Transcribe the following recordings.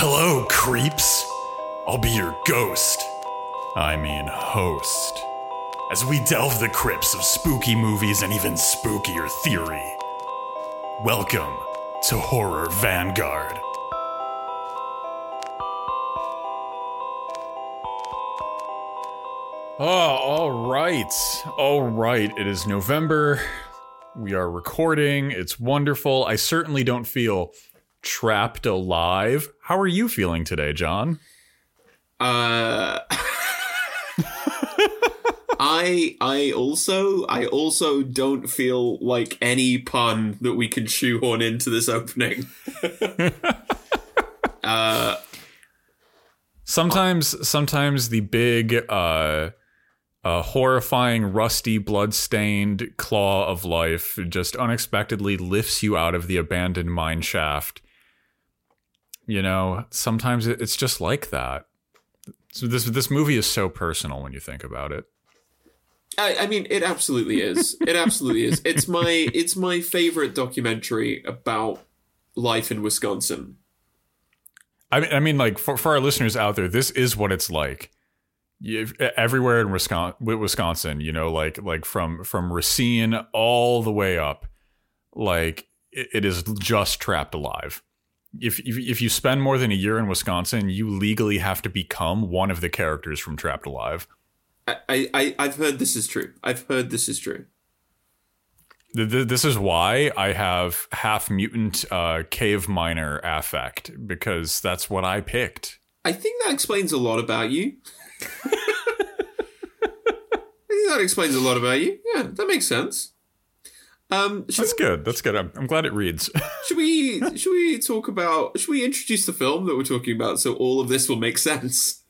Hello, creeps. I'll be your ghost. I mean, host. As we delve the crypts of spooky movies and even spookier theory. Welcome to Horror Vanguard. Oh, all right. All right. It is November. We are recording. It's wonderful. I certainly don't feel trapped alive. How are you feeling today, John? Uh I I also I also don't feel like any pun that we can shoehorn into this opening. uh sometimes sometimes the big uh a horrifying, rusty, blood-stained claw of life just unexpectedly lifts you out of the abandoned mine shaft. You know, sometimes it's just like that. So this this movie is so personal when you think about it. I, I mean, it absolutely is. It absolutely is. It's my it's my favorite documentary about life in Wisconsin. I mean, I mean, like for for our listeners out there, this is what it's like you, everywhere in Wisconsin, Wisconsin, you know, like like from from Racine all the way up, like it, it is just trapped alive. If, if if you spend more than a year in Wisconsin, you legally have to become one of the characters from Trapped Alive. I, I I've heard this is true. I've heard this is true. This is why I have half mutant uh, cave miner affect because that's what I picked. I think that explains a lot about you. I think that explains a lot about you. Yeah, that makes sense. Um, That's we, good. That's good. I'm, I'm glad it reads. should we should we talk about should we introduce the film that we're talking about so all of this will make sense?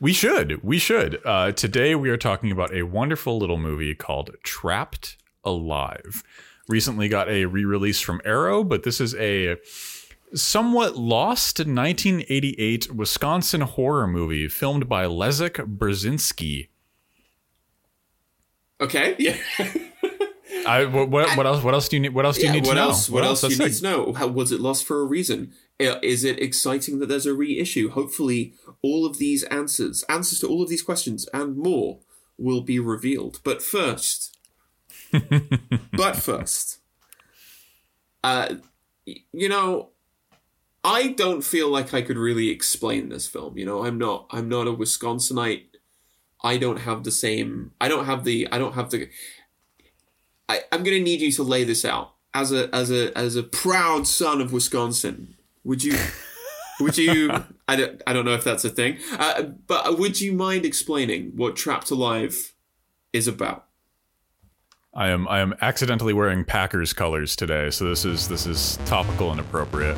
We should. We should. Uh, today we are talking about a wonderful little movie called Trapped Alive. Recently got a re-release from Arrow, but this is a somewhat lost 1988 Wisconsin horror movie filmed by Leszek Burzynski. Okay. Yeah. I, what, what, else? What else do you need? What else do you need what to else, know? What, what else, else do you need to know? How, was it lost for a reason? Is it exciting that there's a reissue? Hopefully, all of these answers, answers to all of these questions and more, will be revealed. But first, but first, uh, you know, I don't feel like I could really explain this film. You know, I'm not I'm not a Wisconsinite. I don't have the same I don't have the I don't have the I, I'm gonna need you to lay this out. As a as a as a proud son of Wisconsin, would you would you I don't I don't know if that's a thing. Uh, but would you mind explaining what Trapped Alive is about? I am I am accidentally wearing Packers colors today, so this is this is topical and appropriate.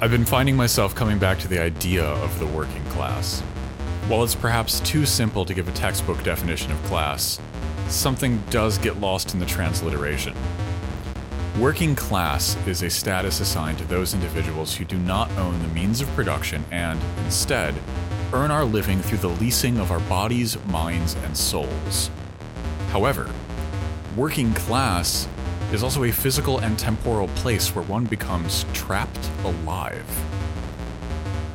I've been finding myself coming back to the idea of the working class. While it's perhaps too simple to give a textbook definition of class, something does get lost in the transliteration. Working class is a status assigned to those individuals who do not own the means of production and, instead, earn our living through the leasing of our bodies, minds, and souls. However, working class is also a physical and temporal place where one becomes trapped alive.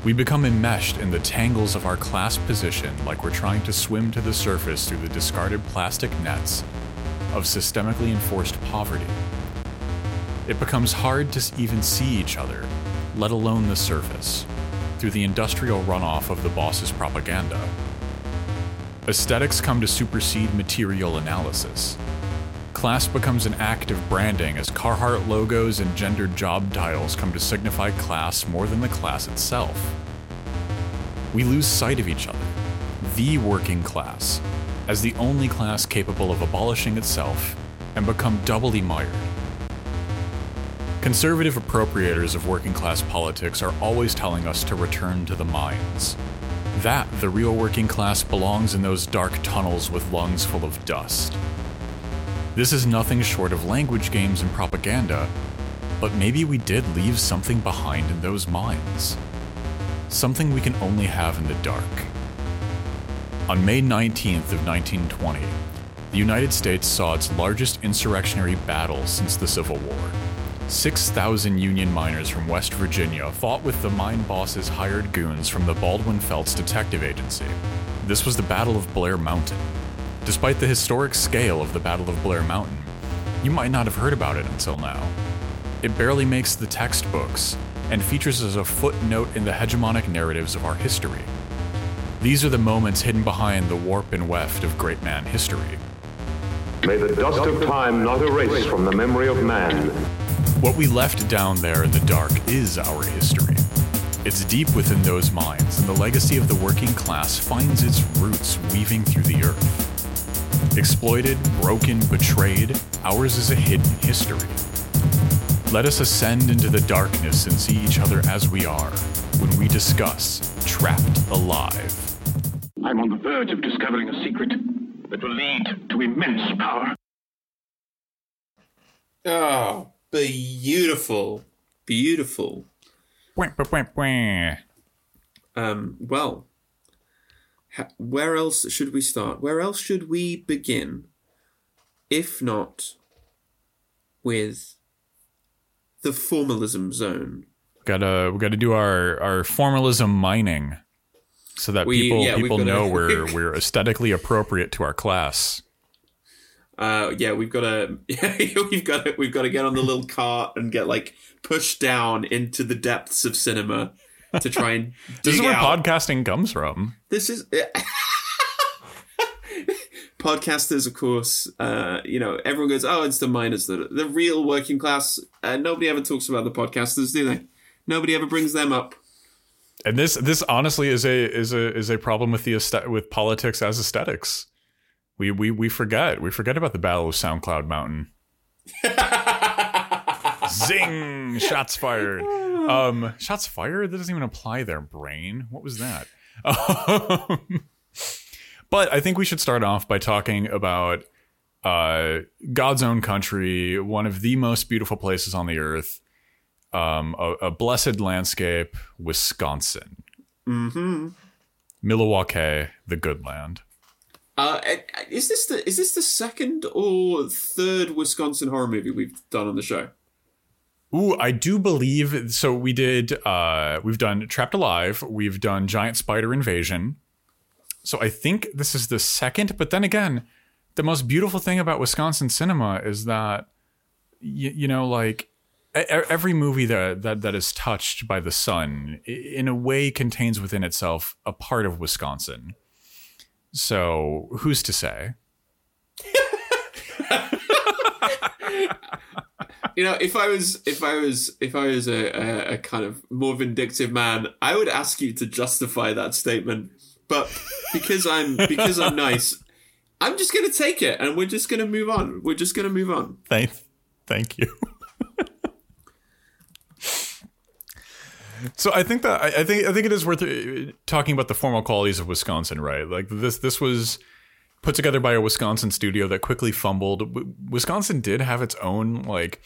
We become enmeshed in the tangles of our class position like we're trying to swim to the surface through the discarded plastic nets of systemically enforced poverty. It becomes hard to even see each other, let alone the surface, through the industrial runoff of the boss's propaganda. Aesthetics come to supersede material analysis, Class becomes an act of branding as Carhartt logos and gendered job titles come to signify class more than the class itself. We lose sight of each other, the working class, as the only class capable of abolishing itself and become doubly mired. Conservative appropriators of working class politics are always telling us to return to the mines. That the real working class belongs in those dark tunnels with lungs full of dust. This is nothing short of language games and propaganda, but maybe we did leave something behind in those minds. Something we can only have in the dark. On May 19th of 1920, the United States saw its largest insurrectionary battle since the Civil War. 6,000 Union miners from West Virginia fought with the mine boss's hired goons from the Baldwin Felts Detective Agency. This was the Battle of Blair Mountain. Despite the historic scale of the Battle of Blair Mountain, you might not have heard about it until now. It barely makes the textbooks and features as a footnote in the hegemonic narratives of our history. These are the moments hidden behind the warp and weft of great man history. May the dust of time not erase from the memory of man. What we left down there in the dark is our history. It's deep within those minds, and the legacy of the working class finds its roots weaving through the earth. Exploited, broken, betrayed, ours is a hidden history. Let us ascend into the darkness and see each other as we are when we discuss Trapped Alive. I'm on the verge of discovering a secret that will lead to immense power. Oh, beautiful, beautiful. Um, well, ha- where else should we start? Where else should we begin, if not with the formalism zone? We Gotta we gotta do our our formalism mining so that We- people yeah, people know we're we're aesthetically appropriate to our class. Uh, yeah, we've got to, we've got to, we've got to get on the little cart and get like pushed down into the depths of cinema to try and This is where out. podcasting comes from. This is podcasters of course uh you know everyone goes oh it's the miners that are the real working class uh, nobody ever talks about the podcasters do they nobody ever brings them up And this this honestly is a is a is a problem with the with politics as aesthetics. We we we forget we forget about the Battle of SoundCloud Mountain. Zing! Shots fired. Um, shots fired. That doesn't even apply Their Brain. What was that? Um, but I think we should start off by talking about uh, God's own country, one of the most beautiful places on the earth, um, a, a blessed landscape, Wisconsin. mm-hmm Milwaukee, the good land. uh is this the is this the second or third wisconsin horror movie we've done on the show Ooh, I do believe so. We did. Uh, we've done Trapped Alive. We've done Giant Spider Invasion. So I think this is the second. But then again, the most beautiful thing about Wisconsin cinema is that you, you know, like every movie that, that that is touched by the sun, in a way, contains within itself a part of Wisconsin. So who's to say? you know if i was if i was if i was a, a, a kind of more vindictive man i would ask you to justify that statement but because i'm because i'm nice i'm just gonna take it and we're just gonna move on we're just gonna move on Thank, thank you. so I think that I, I think I think it is worth uh, talking about the formal qualities of Wisconsin, right? Like this this was put together by a Wisconsin studio that quickly fumbled. W- Wisconsin did have its own like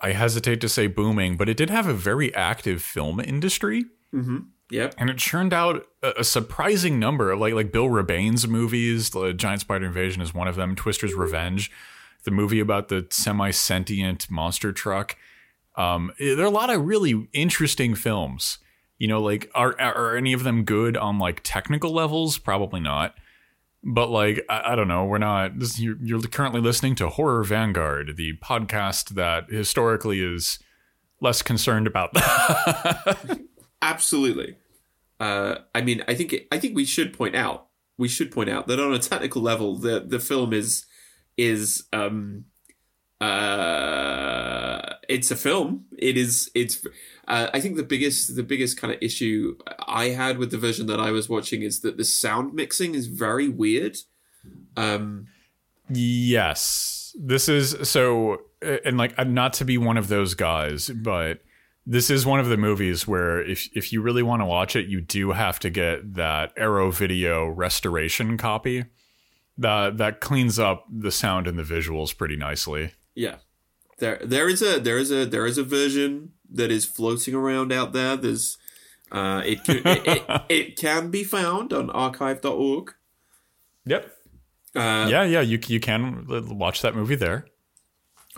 I hesitate to say booming, but it did have a very active film industry yep and it churned out a, a surprising number of like like Bill Rebane's movies. The Giant Spider Invasion is one of them. Twister's Revenge, the movie about the semi sentient monster truck. Um, eh, there are a lot of really interesting films. You know, like are are any of them good on like technical levels? Probably not. But like I, I don't know, we're not. This, you're, you're currently listening to Horror Vanguard, the podcast that historically is less concerned about that. absolutely uh i mean i think i think we should point out we should point out that on a technical level the the film is is um uh it's a film it is it's uh, i think the biggest the biggest kind of issue i had with the version that i was watching is that the sound mixing is very weird um Yes. This is so uh, and like I'm not to be one of those guys, but this is one of the movies where if if you really want to watch it, you do have to get that Arrow Video restoration copy. That that cleans up the sound and the visuals pretty nicely. Yeah. There there is a there is a there is a version that is floating around out there. There's uh it could, it, it, it can be found on archive.org. Yep. Uh yeah, yeah, you you can watch that movie there.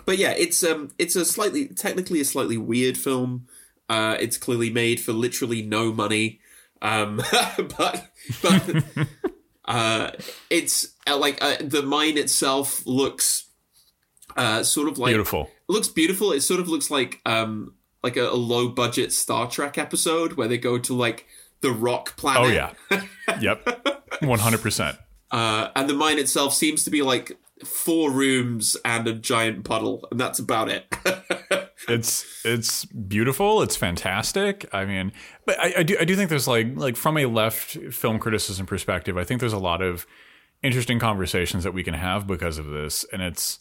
but yeah, it's um, it's a slightly technically a slightly weird film. Uh, it's clearly made for literally no money. Um, but but uh, it's uh, like uh, the mine itself looks uh, sort of like Beautiful. It looks beautiful. It sort of looks like um like a, a low budget Star Trek episode where they go to like the rock planet. Oh yeah. yep. One hundred percent. Uh, and the mine itself seems to be like four rooms and a giant puddle, and that's about it. It's it's beautiful. It's fantastic. I mean, but I, I do I do think there's like like from a left film criticism perspective, I think there's a lot of interesting conversations that we can have because of this, and it's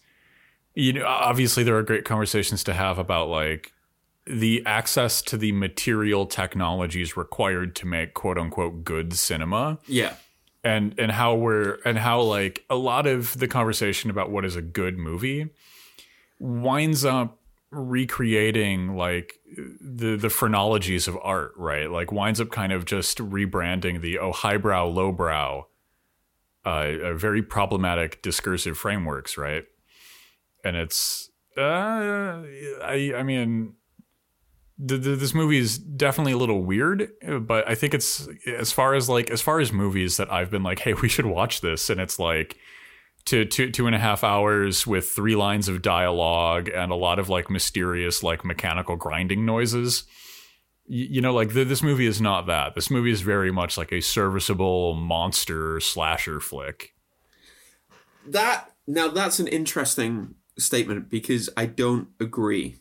you know obviously there are great conversations to have about like the access to the material technologies required to make quote unquote good cinema. Yeah. and and how we're and how like a lot of the conversation about what is a good movie winds up recreating like the the phrenologies of art right? Like winds up kind of just rebranding the oh highbrow lowbrow uh, uh very problematic discursive frameworks right and it's uh i i mean the, the, this movie is definitely a little weird, but I think it's as far as like as far as movies that I've been like, hey, we should watch this, and it's like two two two and a half hours with three lines of dialogue and a lot of like mysterious like mechanical grinding noises. You know, like th- this movie is not that. This movie is very much like a serviceable monster slasher flick. That now that's an interesting statement because I don't agree,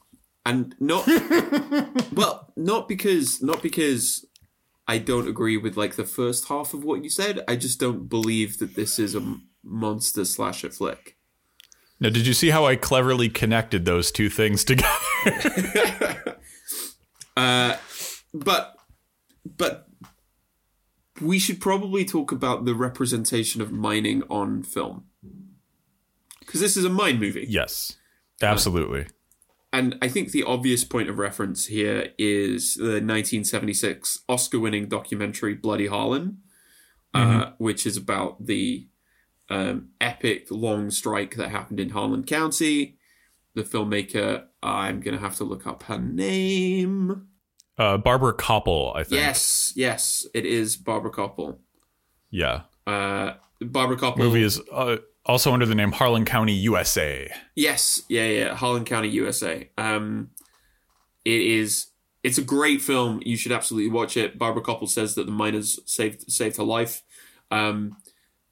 and not well, not because not because I don't agree with like the first half of what you said. I just don't believe that this is a monster slasher flick. Now, did you see how I cleverly connected those two things together? Uh, but but we should probably talk about the representation of mining on film because this is a mind movie. yes, absolutely. And I think the obvious point of reference here is the 1976 Oscar winning documentary Bloody Harlan, uh, which is about the um, epic long strike that happened in Harlan County. The filmmaker, I'm going to have to look up her name. Uh, Barbara Kopple, I think. Yes, yes, it is Barbara Kopple. Yeah. Uh, Barbara Kopple. movie is uh, also under the name Harlan County, USA. Yes, yeah, yeah, Harlan County, USA. Um, it is. It's a great film. You should absolutely watch it. Barbara Kopple says that the miners saved saved her life, um,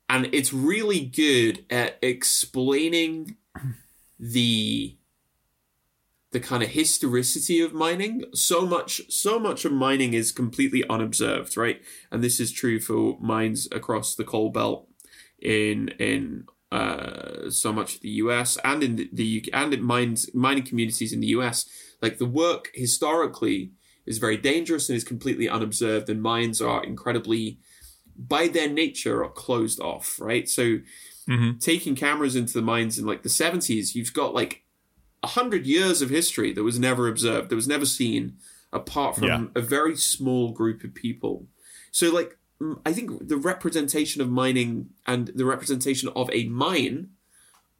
and it's really good at explaining the the kind of historicity of mining. So much, so much of mining is completely unobserved, right? And this is true for mines across the coal belt in in uh, so much of the US and in the, UK and in mines mining communities in the US. Like the work historically is very dangerous and is completely unobserved, and mines are incredibly, by their nature, are closed off. Right, so Mhm. taking cameras into the mines in like the seventies, you've got like a hundred years of history that was never observed, that was never seen, apart from Yeah. a very small group of people. So like I think the representation of mining and the representation of a mine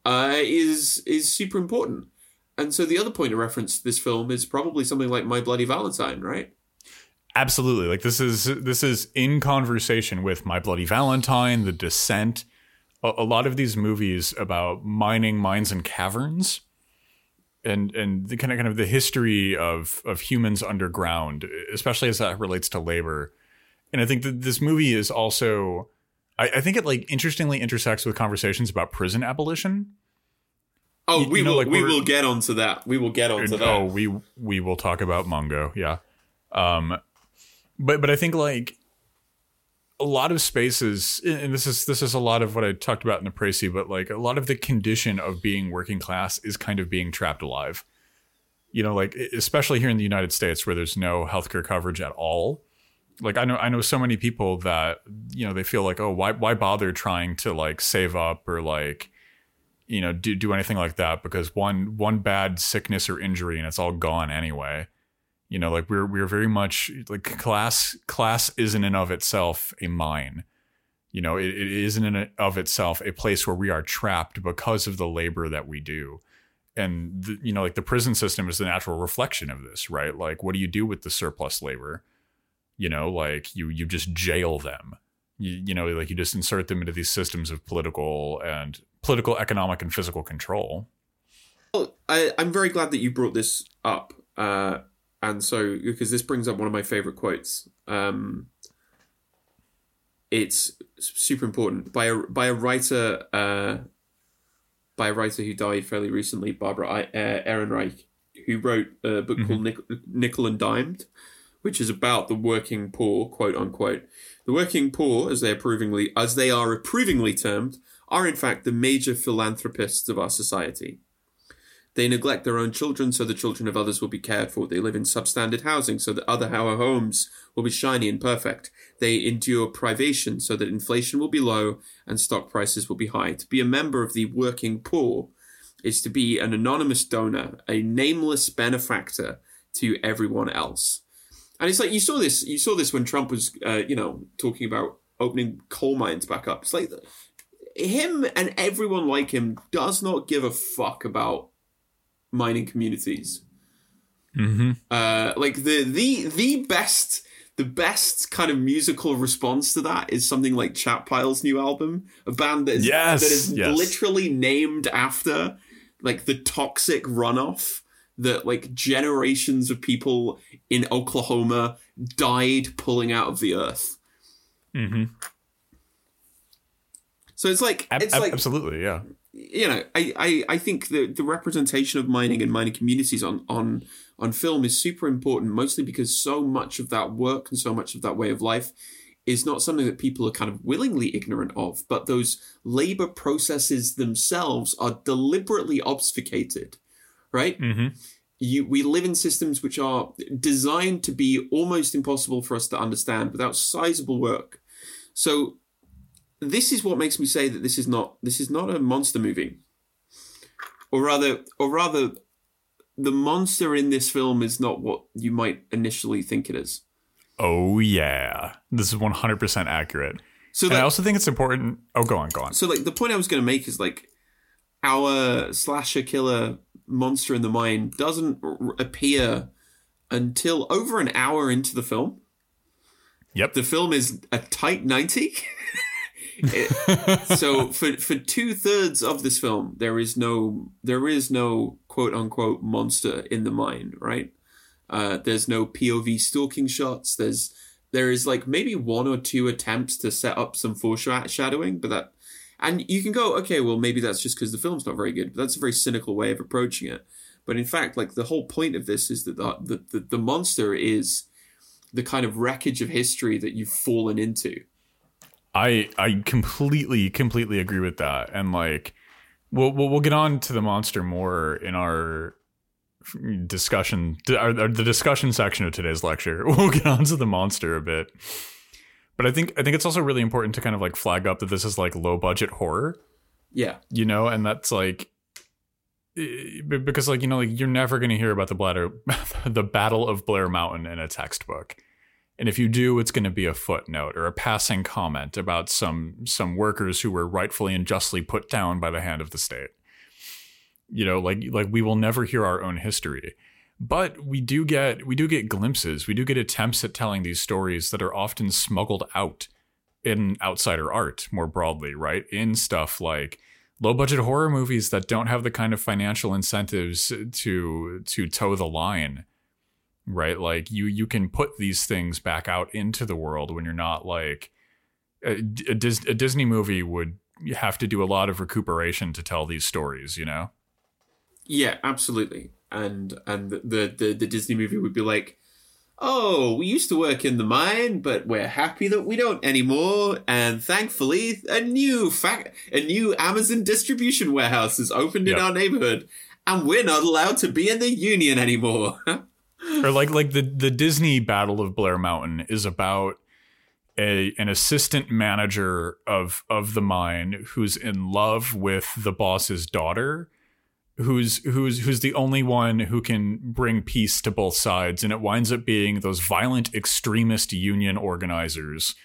uh, is is super important. And so the other point of reference to this film is probably something like My Bloody Valentine, right? Absolutely. Like this is this is in conversation with My Bloody Valentine, The Descent, a, a lot of these movies about mining mines and caverns. And and the kind of kind of the history of of humans underground, especially as that relates to labor. And I think that this movie is also I, I think it like interestingly intersects with conversations about prison abolition. Oh, You- we you know, will like we will get onto that. We will get onto that. Oh, we we will talk about Mungo, yeah. Um, but but I think like a lot of spaces, and this is this is a lot of what I talked about in the Précis, but like a lot of the condition of being working class is kind of being trapped alive. You know, like especially here in the United States where there's no healthcare coverage at all. Like I know I know so many people that you know they feel like oh why why bother trying to like save up or like you know do do anything like that because one one bad sickness or injury and it's all gone anyway. You know like we're we're very much like class class isn't in of itself a mine. You know it, it isn't in of itself a place where we are trapped because of the labor that we do. And the, you know like the prison system is the natural reflection of this right? Like what do you do with the surplus labor you know like you you just jail them you, you know like you just insert them into these systems of political and political economic and physical control Well, I, I'm very glad that you brought this up. Uh, and so, because this brings up one of my favorite quotes. Um, it's super important by a by a writer uh, by a writer who died fairly recently, Barbara I- uh, Ehrenreich, who wrote a book called Nick- Nickel and Dimed, which is about the working poor, quote unquote. The working poor, as they approvingly as they are approvingly termed, are in fact the major philanthropists of our society. They neglect their own children so the children of others will be cared for. They live in substandard housing so that other homes will be shiny and perfect. They endure privation so that inflation will be low and stock prices will be high. To be a member of the working poor is to be an anonymous donor, a nameless benefactor to everyone else. And it's like you saw this. You saw this when Trump was, uh, you know, talking about opening coal mines back up. It's like him and everyone like him does not give a fuck about mining communities. mm-hmm. Uh, like the the the best the best kind of musical response to that is something like Chat Pile's new album, a band that is Yes, that is yes. literally named after like the toxic runoff that like generations of people in Oklahoma died pulling out of the earth. Mm-hmm. So it's like it's ab- like absolutely yeah you know, I, I, I think the, the representation of mining and mining communities on, on on film is super important, mostly because so much of that work and so much of that way of life is not something that people are kind of willingly ignorant of, but those labor processes themselves are deliberately obfuscated, right? mm-hmm. you we live in systems which are designed to be almost impossible for us to understand without sizable work. So this is what makes me say that this is not this is not a monster movie. Or rather or rather the monster in this film is not what you might initially think it is. oh yeah this is 100% accurate So and i also think it's important oh go on go on so like the point I was going to make is like our slasher killer monster in the mine doesn't r- appear until over an hour into the film. yep The film is a tight 90. It- so for for two thirds of this film, there is no there is no quote unquote monster in the mine, right? Uh, there's no POV stalking shots. There's there is like maybe one or two attempts to set up some foreshadowing, but that and you can go okay, well maybe that's just because the film's not very good. But that's a very cynical way of approaching it. But in fact, like the whole point of this is that the the, the, the monster is the kind of wreckage of history that you've fallen into. I I completely completely agree with that, and like we'll we'll, we'll get on to the monster more in our discussion, our, our- the discussion section of today's lecture. We'll get on to the monster a bit, but I think I think it's also really important to kind of like flag up that this is like low budget horror, Yeah. you know, and that's like because like you know like you're never going to hear about the bladder the battle of blair mountain in a textbook. And if you do it's going to be a footnote or a passing comment about some some workers who were rightfully and justly put down by the hand of the state. You know like like we will never hear our own history but we do get we do get glimpses. We do get attempts at telling these stories that are often smuggled out in outsider art more broadly right? In stuff like low budget horror movies that don't have the kind of financial incentives to to toe the line right? Like you you can put these things back out into the world when you're not like a, a, Dis, a disney movie would have to do a lot of recuperation to tell these stories you know? Yeah, absolutely. And and the, the the Disney movie would be like, "Oh, we used to work in the mine, but we're happy that we don't anymore. And thankfully, a new fac- a new Amazon distribution warehouse has opened in our neighborhood, and we're not allowed to be in the union anymore." or like like the the Disney Battle of Blair Mountain is about a an assistant manager of of the mine who's in love with the boss's daughter who's who's who's the only one who can bring peace to both sides. And it winds up being those violent extremist union organizers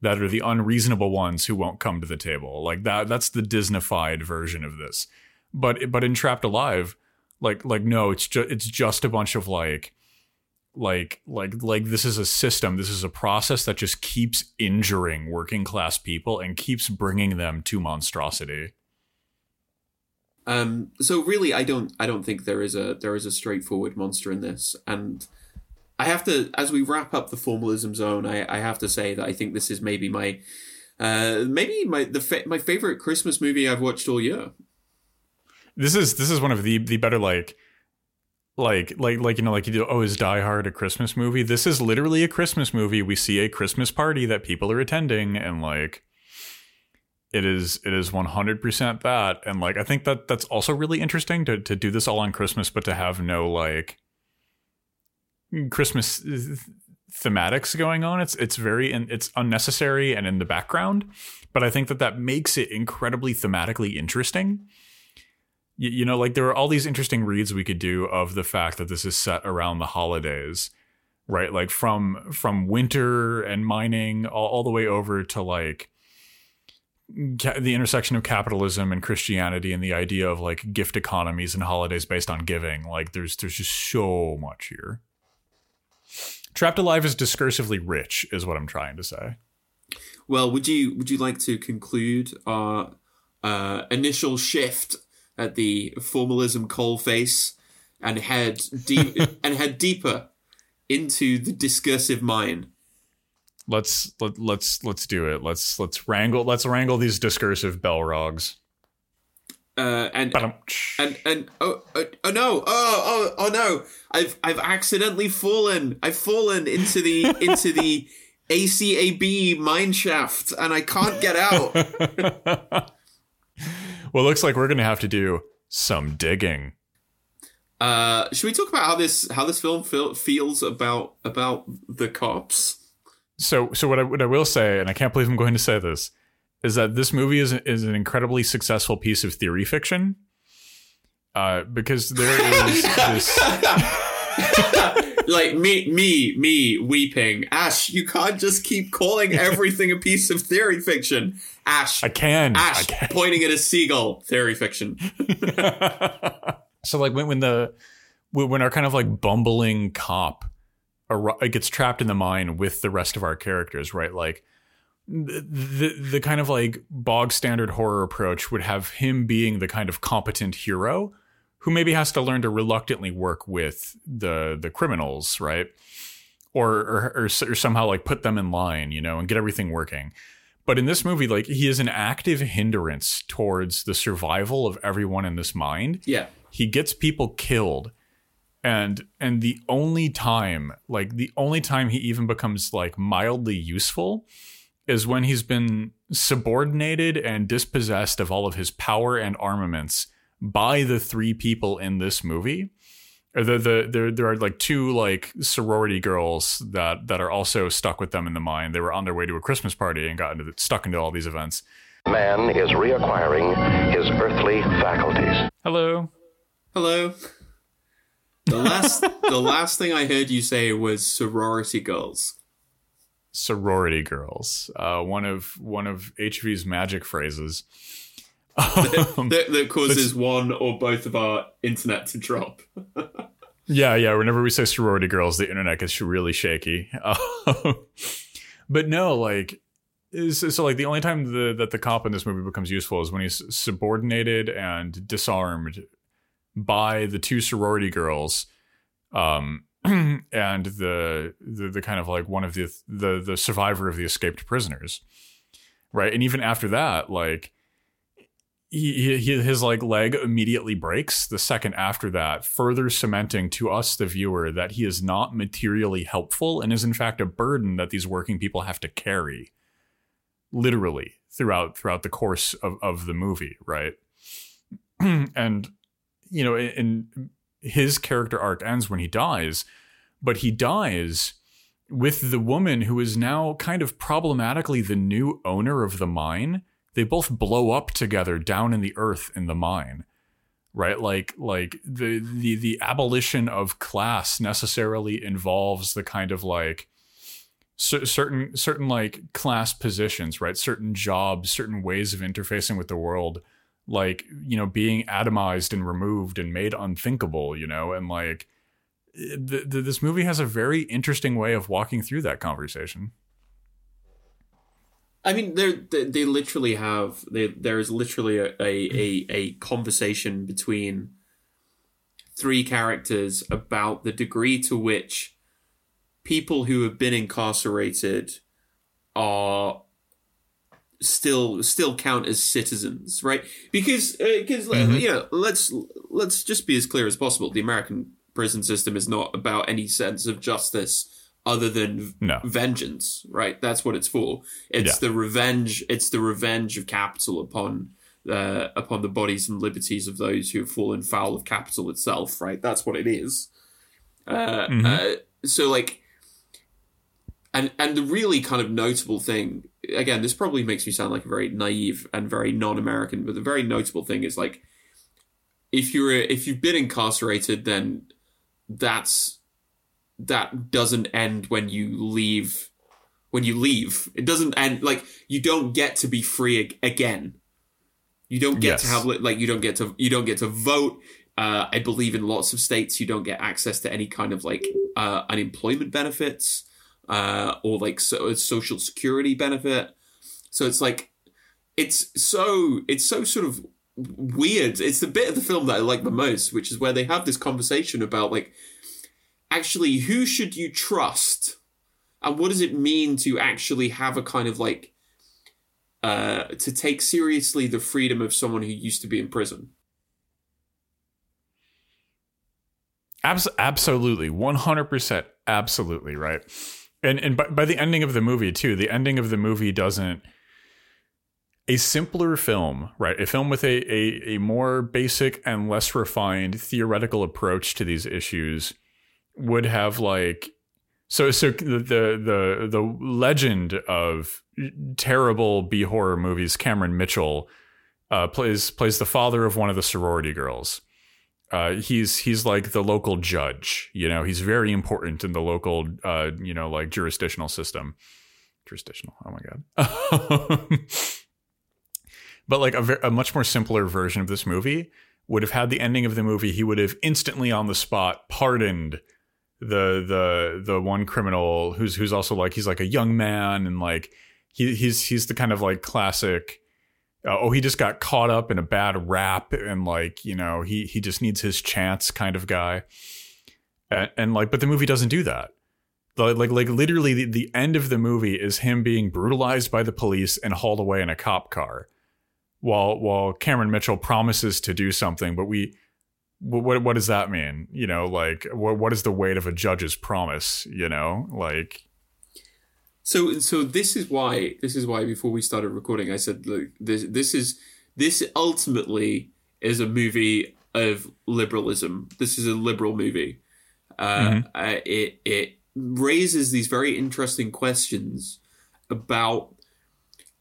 that are the unreasonable ones who won't come to the table. Like that that's the disneyfied version of this. But but in trapped alive like like no it's just it's just a bunch of like like like like this is a system. This is a process that just keeps injuring working class people and keeps bringing them to monstrosity um so really i don't i don't think there is a there is a straightforward monster in this. And i have to as we wrap up the formalism zone i i have to say that i think this is maybe my uh maybe my the fa- my favorite christmas movie i've watched all year. This is this is one of the the better like like like like you know like you do oh is die hard a christmas movie? This is literally a christmas movie. We see a christmas party that people are attending and like it is it is 100% that. And like i think that that's also really interesting to to do this all on christmas but to have no like christmas thematics going on it's it's very it's unnecessary and in the background. But i think that that makes it incredibly thematically interesting. You, you know, like there are all these interesting reads we could do of the fact that this is set around the holidays, right? Like from from winter and mining all, all the way over to like ca- the intersection of capitalism and Christianity and the idea of like gift economies and holidays based on giving. Like there's there's just so much here. Trapped Alive is discursively rich, is what I'm trying to say. Well, would you would you like to conclude our uh, initial shift at the formalism coalface and head deep and head deeper into the discursive mine. Let's let, let's let's do it. Let's let's wrangle let's wrangle these discursive balrogs. Uh, and and and oh, oh, oh no oh oh oh no I've I've accidentally fallen I've fallen into the into the ACAB mine shaft and I can't get out. well, looks like we're gonna have to do some digging. Uh, should we talk about how this how this film feel, feels about about the cops? So, so what I what I will say, and I can't believe I'm going to say this, is that this movie is is an incredibly successful piece of theory fiction. Uh, because there is this. like me, me, me weeping. Ash, you can't just keep calling everything a piece of theory fiction. Ash, I can. Ash I can. pointing at a seagull. Theory fiction. so like when when the when our kind of like bumbling cop gets trapped in the mine with the rest of our characters, right? Like the, the the kind of like bog standard horror approach would have him being the kind of competent hero who maybe has to learn to reluctantly work with the the criminals, right? Or, or, or, or somehow like put them in line, you know, and get everything working. But in this movie, like he is an active hindrance towards the survival of everyone in this mind. Yeah. He gets people killed. And and the only time, like the only time he even becomes like mildly useful is when he's been subordinated and dispossessed of all of his power and armaments by the three people in this movie. Or the, the there there are like two like sorority girls that that are also stuck with them in the mine. They were on their way to a Christmas party and got into the, stuck into all these events. Man is reacquiring his earthly faculties. Hello. Hello. The last the last thing I heard you say was sorority girls. Sorority girls. Uh, one of one of HV's magic phrases. Um, that, that, causes one or both of our internet to drop. yeah, yeah. Whenever we say sorority girls, the internet gets really shaky. but no, like, so like the only time the, that the cop in this movie becomes useful is when he's subordinated and disarmed by the two sorority girls, um, and the, the the kind of like one of the the the survivor of the escaped prisoners, right? And even after that, like he, he, his like leg immediately breaks the second after that further cementing to us the viewer that he is not materially helpful and is in fact a burden that these working people have to carry literally throughout throughout the course of, of the movie right and you know in his character arc ends when he dies but he dies with the woman who is now kind of problematically the new owner of the mine. They both blow up together down in the earth in the mine right? Like like the the the abolition of class necessarily involves the kind of like c- certain certain like class positions right? Certain jobs certain ways of interfacing with the world like you know being atomized and removed and made unthinkable you know and like th- th- this movie has a very interesting way of walking through that conversation. I mean, they they literally have there is literally a, a, a conversation between three characters about the degree to which people who have been incarcerated are still still count as citizens, right? Because because uh, mm-hmm. you know, let's let's just be as clear as possible. The American prison system is not about any sense of justice other than no. vengeance, right? That's what it's for. It's yeah. the revenge. It's the revenge of capital upon uh, upon the bodies and liberties of those who have fallen foul of capital itself, right? That's what it is. Uh, mm-hmm. uh, so, like, and and the really kind of notable thing, again, this probably makes me sound like a very naive and very non-American, but the very notable thing is like, if you're if you've been incarcerated, then that's that doesn't end when you leave when you leave. It doesn't end like you don't get to be free again. You don't get yes. to have like you don't get to you don't get to vote. Uh, i believe in lots of states you don't get access to any kind of like uh, unemployment benefits uh, or like so, social security benefit. So it's like it's so it's so sort of weird. It's the bit of the film that i like the most which is where they have this conversation about like actually who should you trust? And what does it mean to actually have a kind of like uh to take seriously the freedom of someone who used to be in prison? Abs- absolutely. 100% absolutely right and and by, by the ending of the movie too the ending of the movie doesn't a simpler film, right? A film with a, a, a more basic and less refined theoretical approach to these issues would have like so so the the the legend of terrible B horror movies. Cameron Mitchell uh, plays plays the father of one of the sorority girls. Uh, he's he's like the local judge. You know, he's very important in the local uh, you know like jurisdictional system. Jurisdictional. Oh my god. but like a, ver- a much more simpler version of this movie would have had the ending of the movie. He would have instantly on the spot pardoned the the the one criminal who's who's also like he's like a young man and like he he's he's the kind of like classic uh, oh he just got caught up in a bad rap and like you know he he just needs his chance kind of guy and, and like but the movie doesn't do that like like, like literally the, the end of the movie is him being brutalized by the police and hauled away in a cop car while while Cameron Mitchell promises to do something but we what what does that mean? You know, like what what is the weight of a judge's promise? You know, like. So so this is why this is why before we started recording, I said, look, this this is this ultimately is a movie of liberalism. This is a liberal movie. Uh, mm-hmm. uh, it it raises these very interesting questions about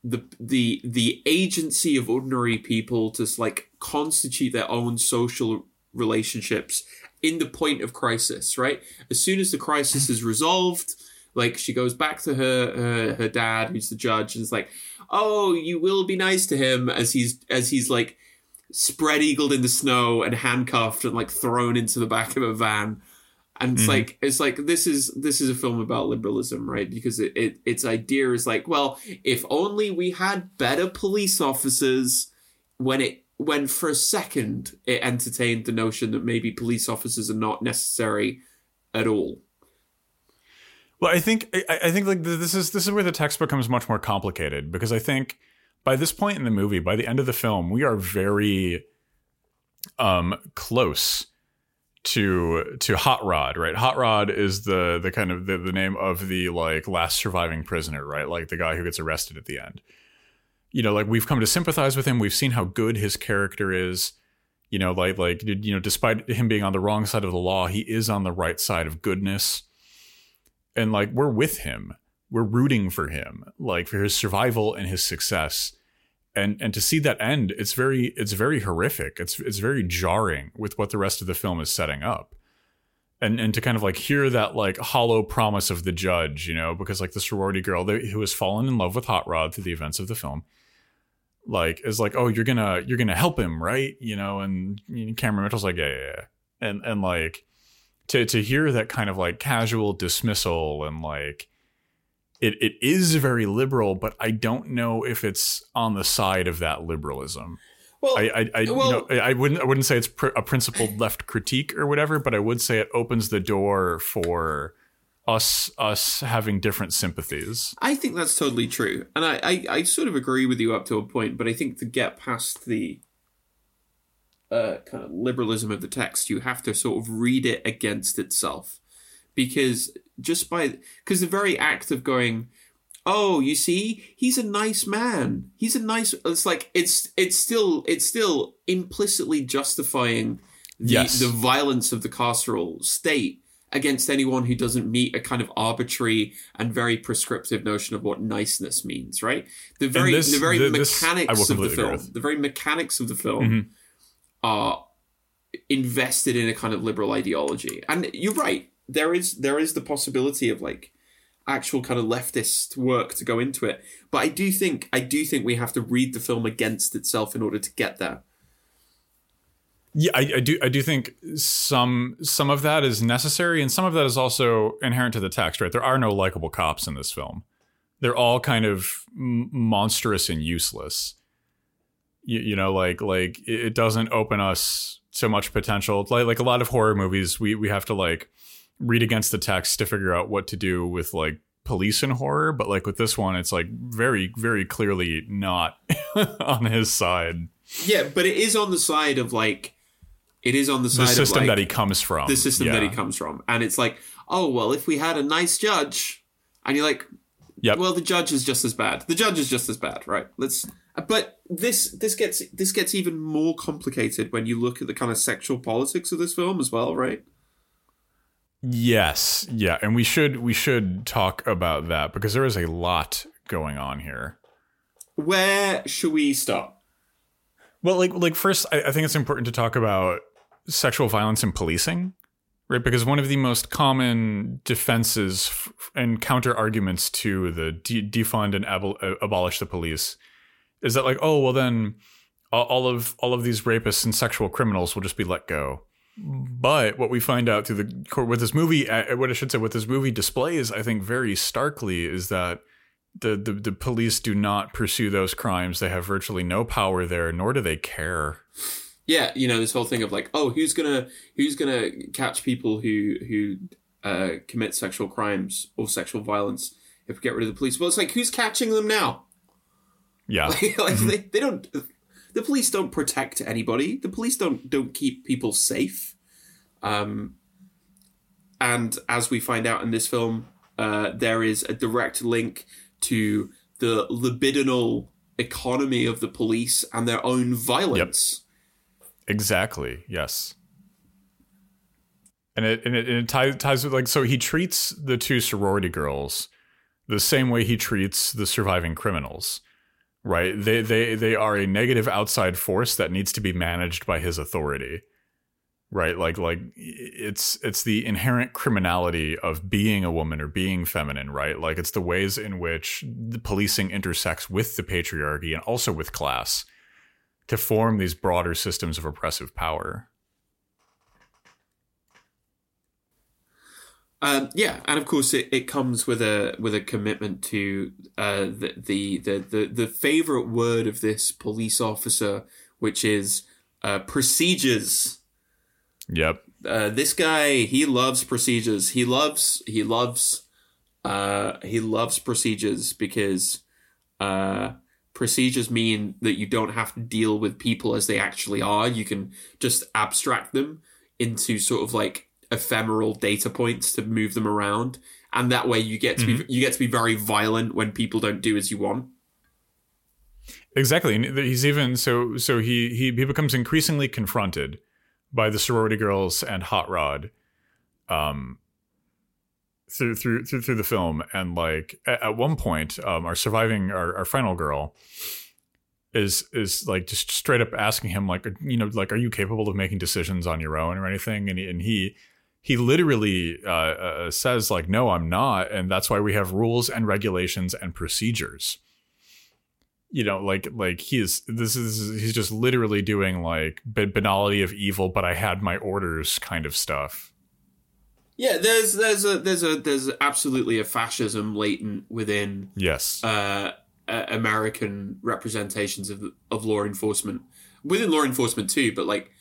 the the the agency of ordinary people to like constitute their own social relationships in the point of crisis, right? As soon as the crisis is resolved, like she goes back to her her, her dad, who's the judge, and it's like, "Oh, you will be nice to him," as he's as he's like spread eagled in the snow and handcuffed and like thrown into the back of a van. And it's mm-hmm. like it's like this is this is a film about liberalism, right? Because it, it its idea is like, well, if only we had better police officers when it when for a second it entertained the notion that maybe police officers are not necessary at all. Well, I think I, I think like this is this is where the text becomes much more complicated because I think by this point in the movie, by the end of the film, we are very um close to to Hot Rod, right? Hot Rod is the the kind of the, the name of the like last surviving prisoner, right? Like the guy who gets arrested at the end you know, like we've come to sympathize with him. We've seen how good his character is. You know, like like you know, despite him being on the wrong side of the law, he is on the right side of goodness. And like we're with him. We're rooting for him, like for his survival and his success. And and to see that end, it's very it's very horrific. It's it's very jarring with what the rest of the film is setting up and and to kind of like hear that like hollow promise of the judge, you know, because like the sorority girl who has fallen in love with Hot Rod through the events of the film, like is like, oh, you're gonna you're gonna help him, right? You know, and know, Cameron Mitchell's like, yeah, yeah, yeah, and and like to to hear that kind of like casual dismissal and like it it is very liberal, but I don't know if it's on the side of that liberalism. Well, I I, I, well- you know, I wouldn't I wouldn't say it's pr- a principled left critique or whatever, but I would say it opens the door for us us having different sympathies. I think that's totally true, and I, I, I sort of agree with you up to a point. But I think to get past the uh, kind of liberalism of the text, you have to sort of read it against itself, because just by because the very act of going, oh, you see, he's a nice man. He's a nice. It's like it's it's still it's still implicitly justifying the, Yes. the violence of the carceral state against anyone who doesn't meet a kind of arbitrary and very prescriptive notion of what niceness means, right? The very this- the very this mechanics of the film, with. Mm-hmm. the very mechanics of the film are invested in a kind of liberal ideology. And you're right. There is there is the possibility of like actual kind of leftist work to go into it. But I do think I do think we have to read the film against itself in order to get there. Yeah, I, I do. I do think some some of that is necessary, and some of that is also inherent to the text. Right? There are no likable cops in this film. They're all kind of monstrous and useless. You, you know, like like it doesn't open us so much potential. Like like a lot of horror movies, we we have to like read against the text to figure out what to do with like police in horror. But like with this one, it's like very very clearly not on his side. Yeah, but it is on the side of like it is on the side of The system of like, that he comes from. the system that he comes from. And it's like, oh well, if we had a nice judge and you're like, Yep. well the judge is just as bad. The judge is just as bad, right? Let's but this this gets this gets even more complicated when you look at the kind of sexual politics of this film as well, right? Yes, yeah, and we should we should talk about that because there is a lot going on here. Where should we start? Well, like like first, I, I think it's important to talk about sexual violence in policing, right? Because one of the most common defenses f- and counter arguments to the de- defund and abol- uh, abolish the police is that like, oh, well then all- of all of these rapists and sexual criminals will just be let go. But what we find out through the court with this movie, what I should say, what this movie displays, I think very starkly, is that the, the the police do not pursue those crimes. They have virtually no power there, nor do they care. Yeah, you know this whole thing of like, oh, who's gonna who's gonna catch people who who uh, commit sexual crimes or sexual violence if we get rid of the police? Well, it's like who's catching them now? Yeah, like they, they don't the police don't protect anybody. The police don't don't keep people safe. Um and as we find out in this film uh there is a direct link to the libidinal economy of the police and their own violence. Exactly. Yes, and it and it, and it ties ties with like so he treats the two sorority girls the same way he treats the surviving criminals. Right? They they they are a negative outside force that needs to be managed by his authority. Right? Like like it's it's the inherent criminality of being a woman or being feminine, right? Like it's the ways in which the policing intersects with the patriarchy and also with class to form these broader systems of oppressive power. Um, yeah, and of course it, it comes with a with a commitment to uh, the, the the the the favorite word of this police officer, which is uh, procedures. Yep. Uh, this guy he loves procedures. He loves he loves uh, he loves procedures because uh, procedures mean that you don't have to deal with people as they actually are. You can just abstract them into sort of like ephemeral data points to move them around, and that way you get to be you get to be very violent when people don't do as you want. Exactly. And he's even so so he he he becomes increasingly confronted by the sorority girls and Hot Rod um through through through, through the film and like at, at one point um our surviving our, our final girl is is like just straight up asking him like you know like are you capable of making decisions on your own or anything and he, and he he literally uh, uh, says like no i'm not and that's why we have rules and regulations and procedures you know, like like he is this is he's just literally doing like banality of evil, but I had my orders kind of stuff. Yeah, there's there's a there's a there's absolutely a fascism latent within yes uh, uh, American representations of of law enforcement within law enforcement too, but like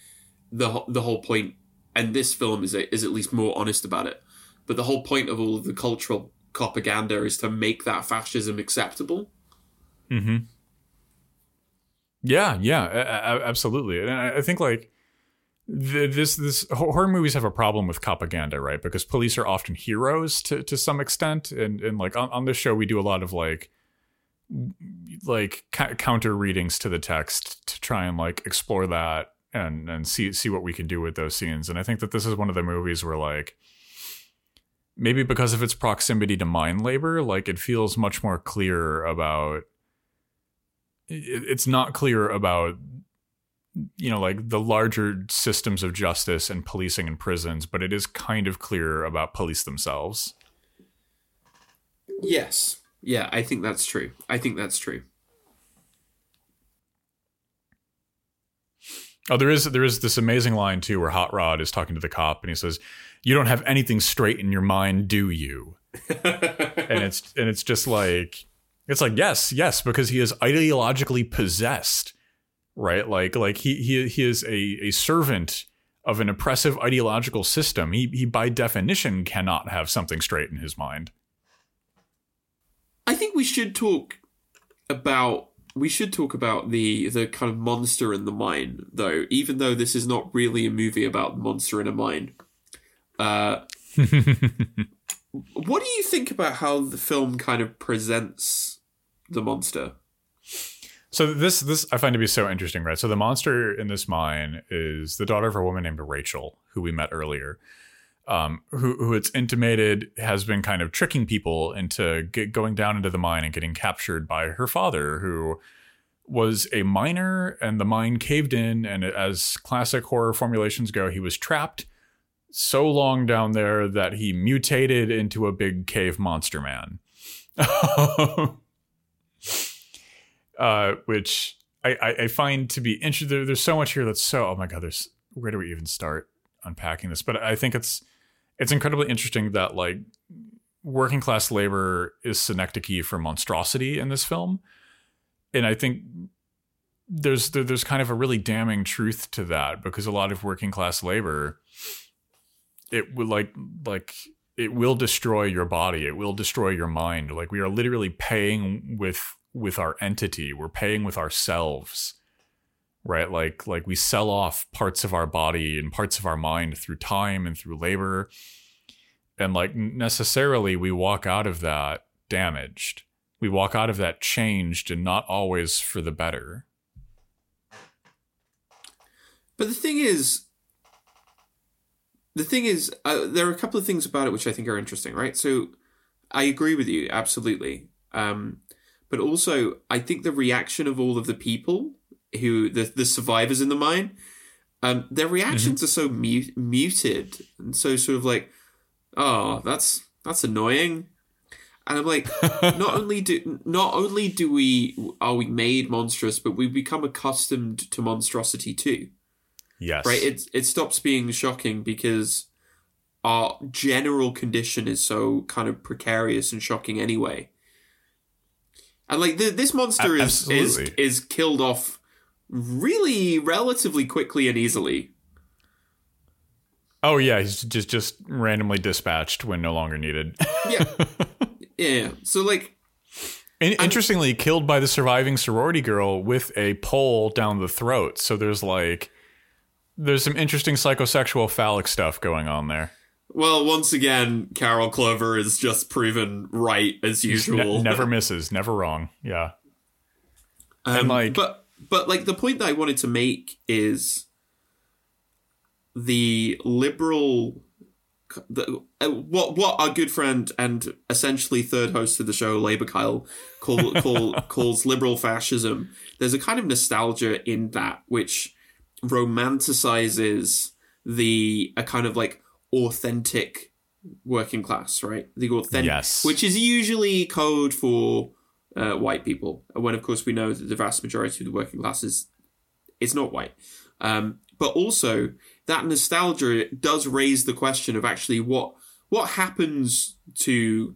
the the whole point, and this film is a, is at least more honest about it. But the whole point of all of the cultural propaganda is to make that fascism acceptable. Hmm. Yeah, yeah, a- a- absolutely, and I, think like th- this this horror movies have a problem with propaganda, right? Because police are often heroes to to some extent, and and like on, on this show we do a lot of like like ca- counter readings to the text to try and like explore that and and see see what we can do with those scenes. And I think that this is one of the movies where like maybe because of its proximity to mind labor, like it feels much more clear about it- it's not clear about you know like the larger systems of justice and policing and prisons but it is kind of clear about police themselves Yes, yeah, I think that's true. I think that's true. Oh there is there is this amazing line too where hot rod is talking to the cop and he says you don't have anything straight in your mind do you? And it's and it's just like it's like yes yes because he is ideologically possessed right? Like like he he he is a a servant of an oppressive ideological system. He he by definition cannot have something straight in his mind. I think we should talk about we should talk about the the kind of monster in the mine, though. Even though this is not really a movie about monster in a mine. Uh, what do you think about how the film kind of presents the monster? So this this I find to be so interesting, right? So the monster in this mine is the daughter of a woman named Rachel, who we met earlier, um, who who it's intimated has been kind of tricking people into going down into the mine and getting captured by her father, who was a miner, and the mine caved in, and as classic horror formulations go, he was trapped so long down there that he mutated into a big cave monster man. uh, which I, I, find to be interesting. There, there's so much here that's so oh my god. There's where do we even start unpacking this? But I think it's it's incredibly interesting that like working class labor is synecdoche for monstrosity in this film, and I think there's there, there's kind of a really damning truth to that because a lot of working class labor it will like like it will destroy your body. It will destroy your mind. Like we are literally paying with with our entity. We're paying with ourselves right? Like like we sell off parts of our body and parts of our mind through time and through labor. And like necessarily we walk out of that damaged. We walk out of that changed and not always for the better. But the thing is, the thing is, uh, there are a couple of things about it which I think are interesting, right? So, I agree with you absolutely, um, but also I think the reaction of all of the people who the the survivors in the mine, um, their reactions are so mu- muted and so sort of like, oh, that's that's annoying. And I'm like, not only do not only do we are we made monstrous, but we become accustomed to monstrosity too. Yes. Right? It it stops being shocking because our general condition is so kind of precarious and shocking anyway. And like th- this monster is is is killed off really relatively quickly and easily oh yeah he's just just randomly dispatched when no longer needed yeah yeah so like In- interestingly, killed by the surviving sorority girl with a pole down the throat. So there's like, there's some interesting psychosexual phallic stuff going on there. well once again carol clover is just proven right as Ne- usual never misses, never wrong. Yeah. Um, And, like- but but like the point that I wanted to make is the liberal, the, uh, what what our good friend and essentially third host of the show, Labour Kyle, call, call, calls liberal fascism. There's a kind of nostalgia in that which romanticizes the a kind of like authentic working class, right? The authentic, Yes. which is usually code for uh, white people, when of course we know that the vast majority of the working class is, is not white. Um, but also that nostalgia does raise the question of actually what what happens to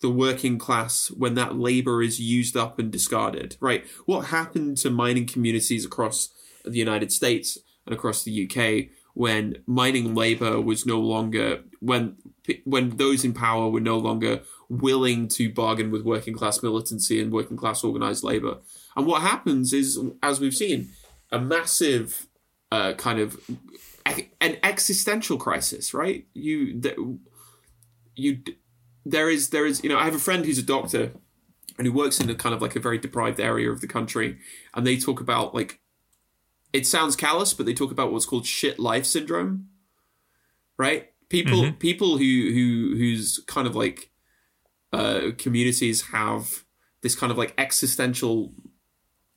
the working class when that labor is used up and discarded, right? What happened to mining communities across the United States and across the UK when mining labor was no longer when when those in power were no longer willing to bargain with working class militancy and working class organized labor. And what happens is, as we've seen, a massive uh, kind of an existential crisis, right? You you there is there is you know I have a friend who's a doctor and who works in a kind of like a very deprived area of the country, and they talk about like it sounds callous, but they talk about what's called shit life syndrome, right? People mm-hmm. people who who whose kind of like uh, communities have this kind of like existential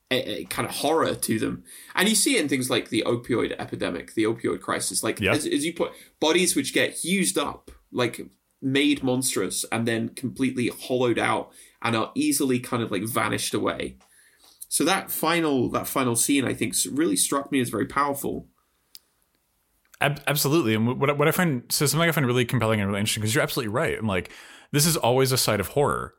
a, a kind of horror to them, and you see it in things like the opioid epidemic, the opioid crisis, like as, as you put bodies which get used up, like made monstrous and then completely hollowed out and are easily kind of like vanished away. So that final that final scene, I think, really struck me as very powerful. Absolutely, and what what I find so something I find really compelling and really interesting because you're absolutely right. And like this is always a side of horror,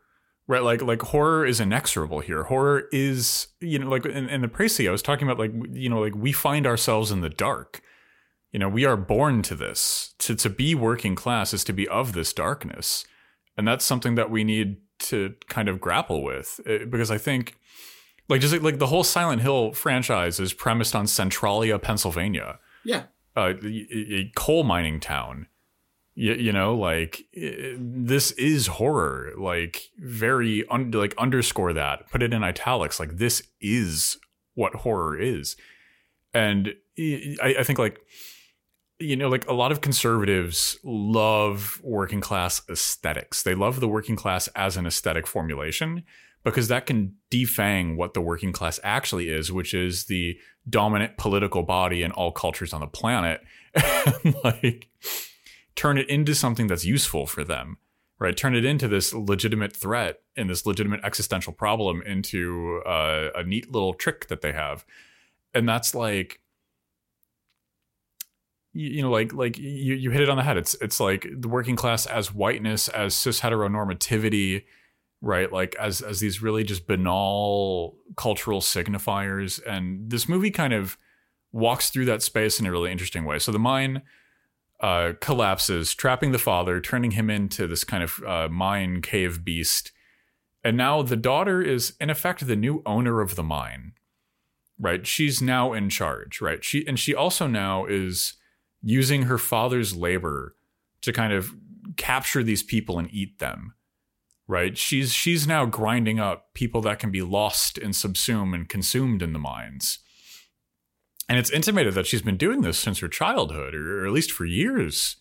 right? Like like horror is inexorable here. Horror is you know like in, in the Précis, I was talking about like you know like we find ourselves in the dark you know, we are born to this. To to be working class is to be of this darkness. And that's something that we need to kind of grapple with eh, because I think like just like, like the whole Silent Hill franchise is premised on Centralia, Pennsylvania. Yeah. Uh, a, a coal mining town. You, you know, like it, this is horror. Like very un, like underscore that. Put it in italics. Like this is what horror is. And I, I think like you know, like a lot of conservatives love working class aesthetics. They love the working class as an aesthetic formulation because that can defang what the working class actually is, which is the dominant political body in all cultures on the planet. like turn it into something that's useful for them, right? Turn it into this legitimate threat and this legitimate existential problem into uh, a neat little trick that they have. And that's like you know like like you, you hit it on the head it's it's like the working class as whiteness as cis heteronormativity right? Like as as these really just banal cultural signifiers. And this movie kind of walks through that space in a really interesting way. So the mine uh, collapses trapping the father turning him into this kind of uh, mine cave beast. And now the daughter is in effect the new owner of the mine right? She's now in charge right? She and she also now is using her father's labor to kind of capture these people and eat them right? She's she's now grinding up people that can be lost and subsumed and consumed in the mines. And it's intimated that she's been doing this since her childhood or, at least for years.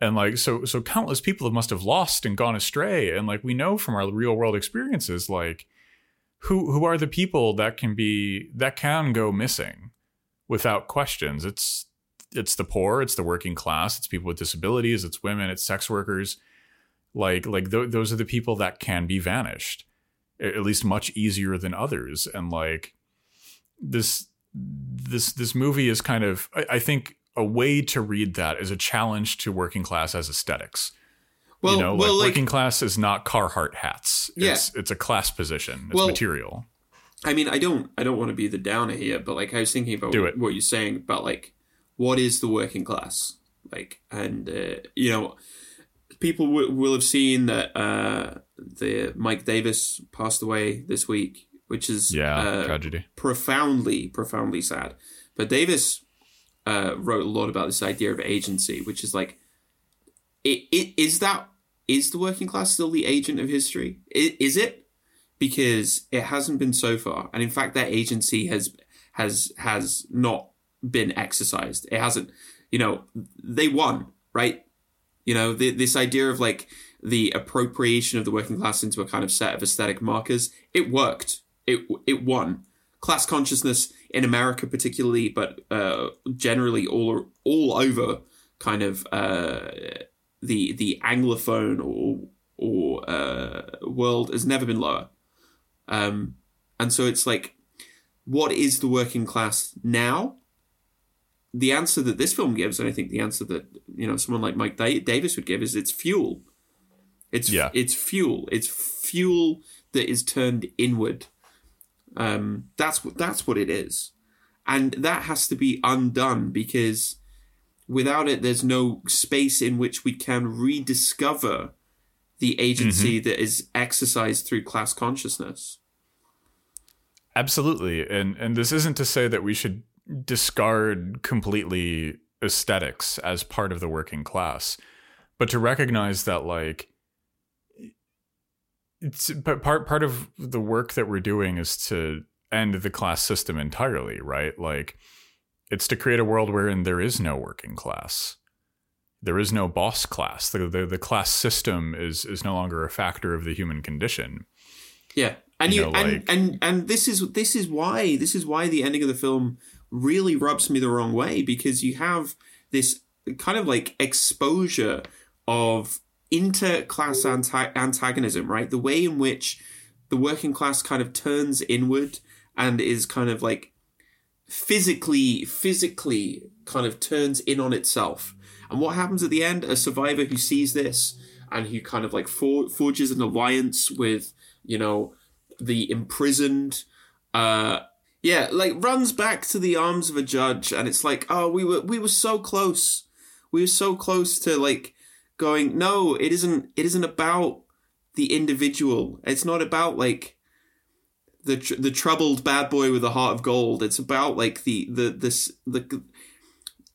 And like so so countless people must have lost and gone astray. And like we know from our real world experiences like who who are the people that can be that can go missing without questions? It's it's the poor, it's the working class, it's people with disabilities, it's women, it's sex workers. Like like th- those are the people that can be vanished, at least much easier than others. And like this this this movie is kind of I, I think a way to read that is a challenge to working class as aesthetics. Well, you know, well, like, like working class is not Carhartt hats. It's yeah. it's a class position. It's well, material. I mean, I don't I don't want to be the downer here, but like I was thinking about what, what, you're saying about like what is the working class like and uh, you know people w- will have seen that uh, the mike davis passed away this week which is yeah uh, tragedy. profoundly profoundly sad. But davis uh, wrote a lot about this idea of agency which is like it, it is that is the working class still the agent of history? Is, is it? Because it hasn't been so far. And in fact that agency has has has not been exercised. It hasn't, you know, they won, right? You know, the, this idea of like the appropriation of the working class into a kind of set of aesthetic markers, it worked. It it won. Class consciousness in America, particularly, but uh, generally all all over, kind of uh, the the anglophone or or uh, world has never been lower. Um, and so it's like, what is the working class now? The answer that this film gives, and I think the answer that you know someone like Mike Davis would give, is it's fuel. It's Yeah. it's fuel. It's fuel that is turned inward. Um, that's what that's what it is, and that has to be undone because without it, there's no space in which we can rediscover the agency that is exercised through class consciousness. Absolutely. And and this isn't to say that we should discard completely aesthetics as part of the working class, but to recognize that like it's but part part of the work that we're doing is to end the class system entirely, right? Like it's to create a world wherein there is no working class. There is no boss class. The, the the class system is is no longer a factor of the human condition. Yeah, and You you, know, and, like- and and this is this is why this is why the ending of the film really rubs me the wrong way because you have this kind of like exposure of inter-class anta- antagonism, right? The way in which the working class kind of turns inward and is kind of like physically physically kind of turns in on itself. And what happens at the end? A survivor who sees this and who kind of like for- forges an alliance with, you know, the imprisoned, uh, yeah, like runs back to the arms of a judge, and it's like, oh, we were we were so close, we were so close to like going. No, it isn't. It isn't about the individual. It's not about like the tr- the troubled bad boy with a heart of gold. It's about like the the this the.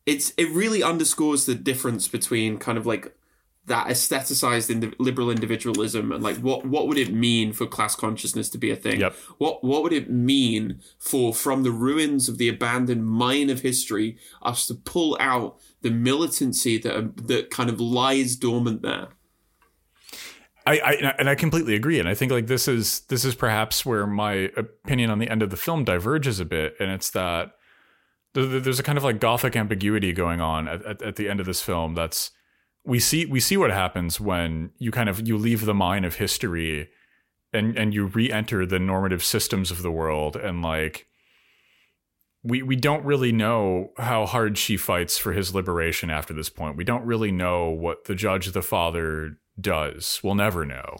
It's it really underscores the difference between kind of like that aestheticized indi- liberal individualism and like what what would it mean for class consciousness to be a thing? Yep. What what would it mean for from the ruins of the abandoned mine of history us to pull out the militancy that um, that kind of lies dormant there? I, I and I completely agree, and I think like this is this is perhaps where my opinion on the end of the film diverges a bit, and it's that th- th- there's a kind of like gothic ambiguity going on at, at, at the end of this film. That's we see we see what happens when you kind of you leave the mine of history, and and you re-enter the normative systems of the world, and like we we don't really know how hard she fights for his liberation after this point. We don't really know what the judge, the father, does. We'll never know.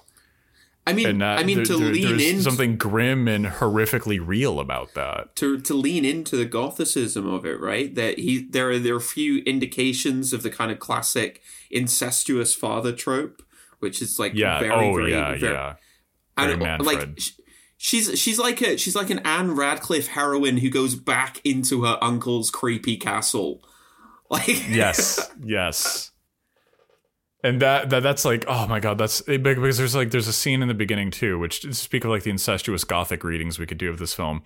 I mean, that, I mean there- to there- lean there's in something grim and horrifically real about that. to to lean into the gothicism of it, right? That he there are there are a few indications of the kind of classic incestuous father trope, which is like Yeah. very oh, very, yeah, very, yeah. uh, like Manfred. sh- she's she's like a she's like an Ann Radcliffe heroine who goes back into her uncle's creepy castle. Like Yes. yes. And that, that that's like oh my god that's because there's like there's a scene in the beginning too which speak of like the incestuous gothic readings we could do of this film.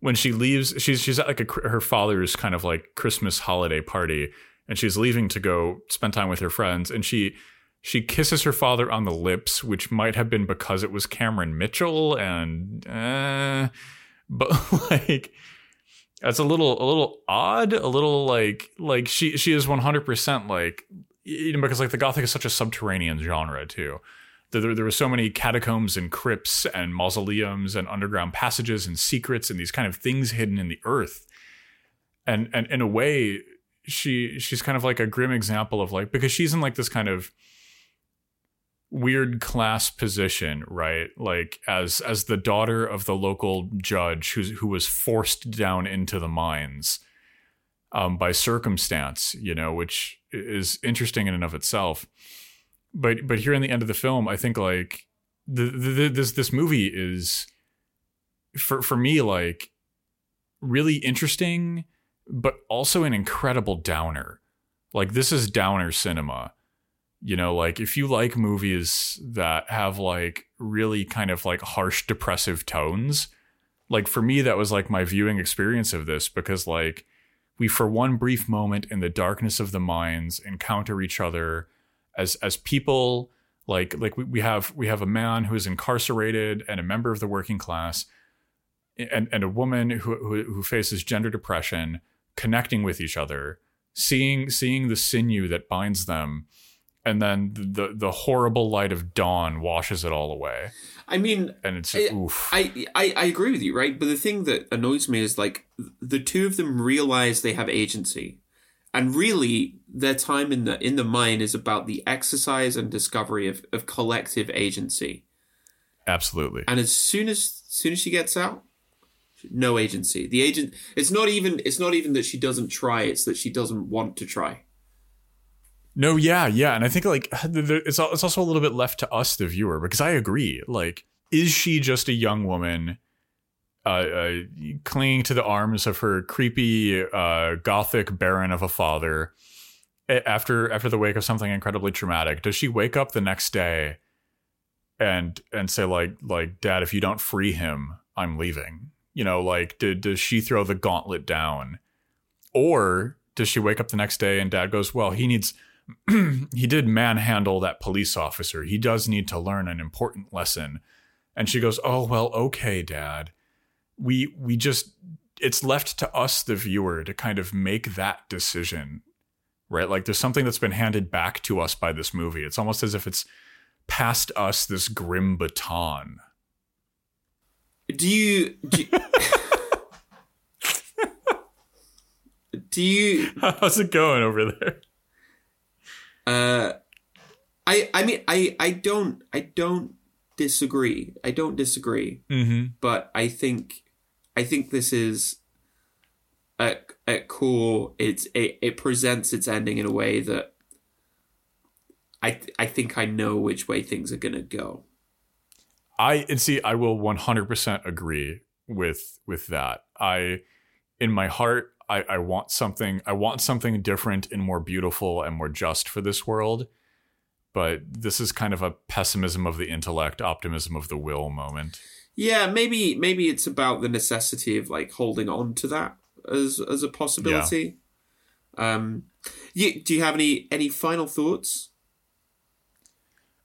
When she leaves she's she's at like a her father's kind of like Christmas holiday party and she's leaving to go spend time with her friends and she she kisses her father on the lips which might have been because it was Cameron Mitchell and uh, but like that's a little a little odd a little like like she she is 100% like you know because like the gothic is such a subterranean genre too. There, there were so many catacombs and crypts and mausoleums and underground passages and secrets and these kind of things hidden in the earth. And and in a way she she's kind of like a grim example of like because she's in like this kind of weird class position right? Like as as the daughter of the local judge who's who was forced down into the mines um by circumstance you know which is interesting in and of itself. But but here in the end of the film i think like the, the this this movie is for for me like really interesting but also an incredible downer. Like this is downer cinema. You know like if you like movies that have like really kind of like harsh depressive tones like for me that was like my viewing experience of this because like we for one brief moment in the darkness of the mines encounter each other as as people like like we, we have we have a man who is incarcerated and a member of the working class and and a woman who who, who faces gender depression connecting with each other seeing seeing the sinew that binds them and then the the horrible light of dawn washes it all away. I mean, And it's I, oof. I, I I agree with you, right? But the thing that annoys me is like the two of them realize they have agency, and really their time in the in the mine is about the exercise and discovery of, of collective agency. Absolutely. And as soon as, as soon as she gets out, no agency. The agent. It's not even. It's not even that she doesn't try. It's that she doesn't want to try. No, yeah, yeah, and I think like it's it's also a little bit left to us, the viewer, because I agree. Like, is she just a young woman, uh, uh clinging to the arms of her creepy, uh, gothic baron of a father after after the wake of something incredibly traumatic? Does she wake up the next day and and say like like Dad, if you don't free him, I'm leaving? You know, like did does she throw the gauntlet down, or does she wake up the next day and Dad goes, well, he needs he did manhandle that police officer. He does need to learn an important lesson. And she goes, "Oh, well, okay, dad. We we just it's left to us the viewer to kind of make that decision." Right? Like there's something that's been handed back to us by this movie. It's almost as if it's passed us this grim baton. Do you? Do you, do you How's it going over there? Uh, I I mean I I don't I don't disagree. I don't disagree. Mhm. But I think I think this is at at core it's it, it presents its ending in a way that I th- I think I know which way things are gonna go. I and see I will 100% agree with with that. I in my heart I, I want something I want something different and more beautiful and more just for this world. But this is kind of a pessimism of the intellect, optimism of the will moment. Yeah, maybe maybe it's about the necessity of like holding on to that as as a possibility. Um, you, do you have any any final thoughts?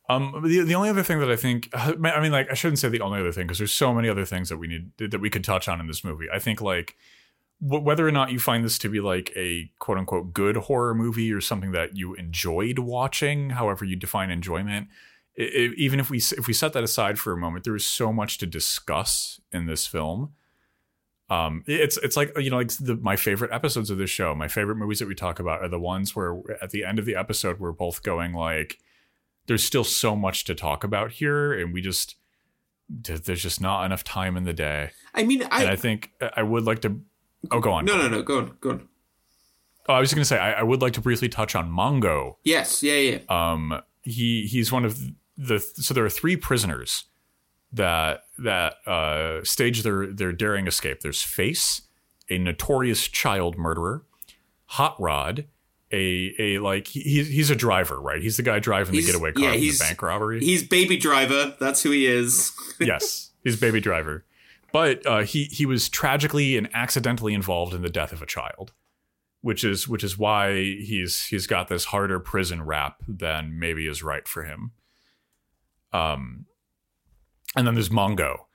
Um, the, the only other thing that I think, I mean, like, I shouldn't say the only other thing because there's so many other things that we need that we could touch on in this movie. I think, like, whether or not you find this to be like a quote unquote good horror movie or something that you enjoyed watching, however you define enjoyment, i i even if we if we set that aside for a moment, there is so much to discuss in this film. Um, it's it's like you know like the, my favorite episodes of this show, my favorite movies that we talk about are the ones where at the end of the episode we're both going like there's still so much to talk about here and we just there's just not enough time in the day I mean, I, and i think i would like to oh go on no no no go on go on. oh, i was going to say I, I would like to briefly touch on mongo Yes, yeah yeah. um he he's one of the so there are three prisoners that that uh stage their their daring escape there's face a notorious child murderer hot rod a a like he, he's a driver right he's the guy driving He's- the getaway car yeah, from the bank robbery He's baby driver. That's who he is. yes, he's baby driver. But uh, he he was tragically and accidentally involved in the death of a child, which is which is why he's he's got this harder prison rap than maybe is right for him. Um, and then there's Mongo,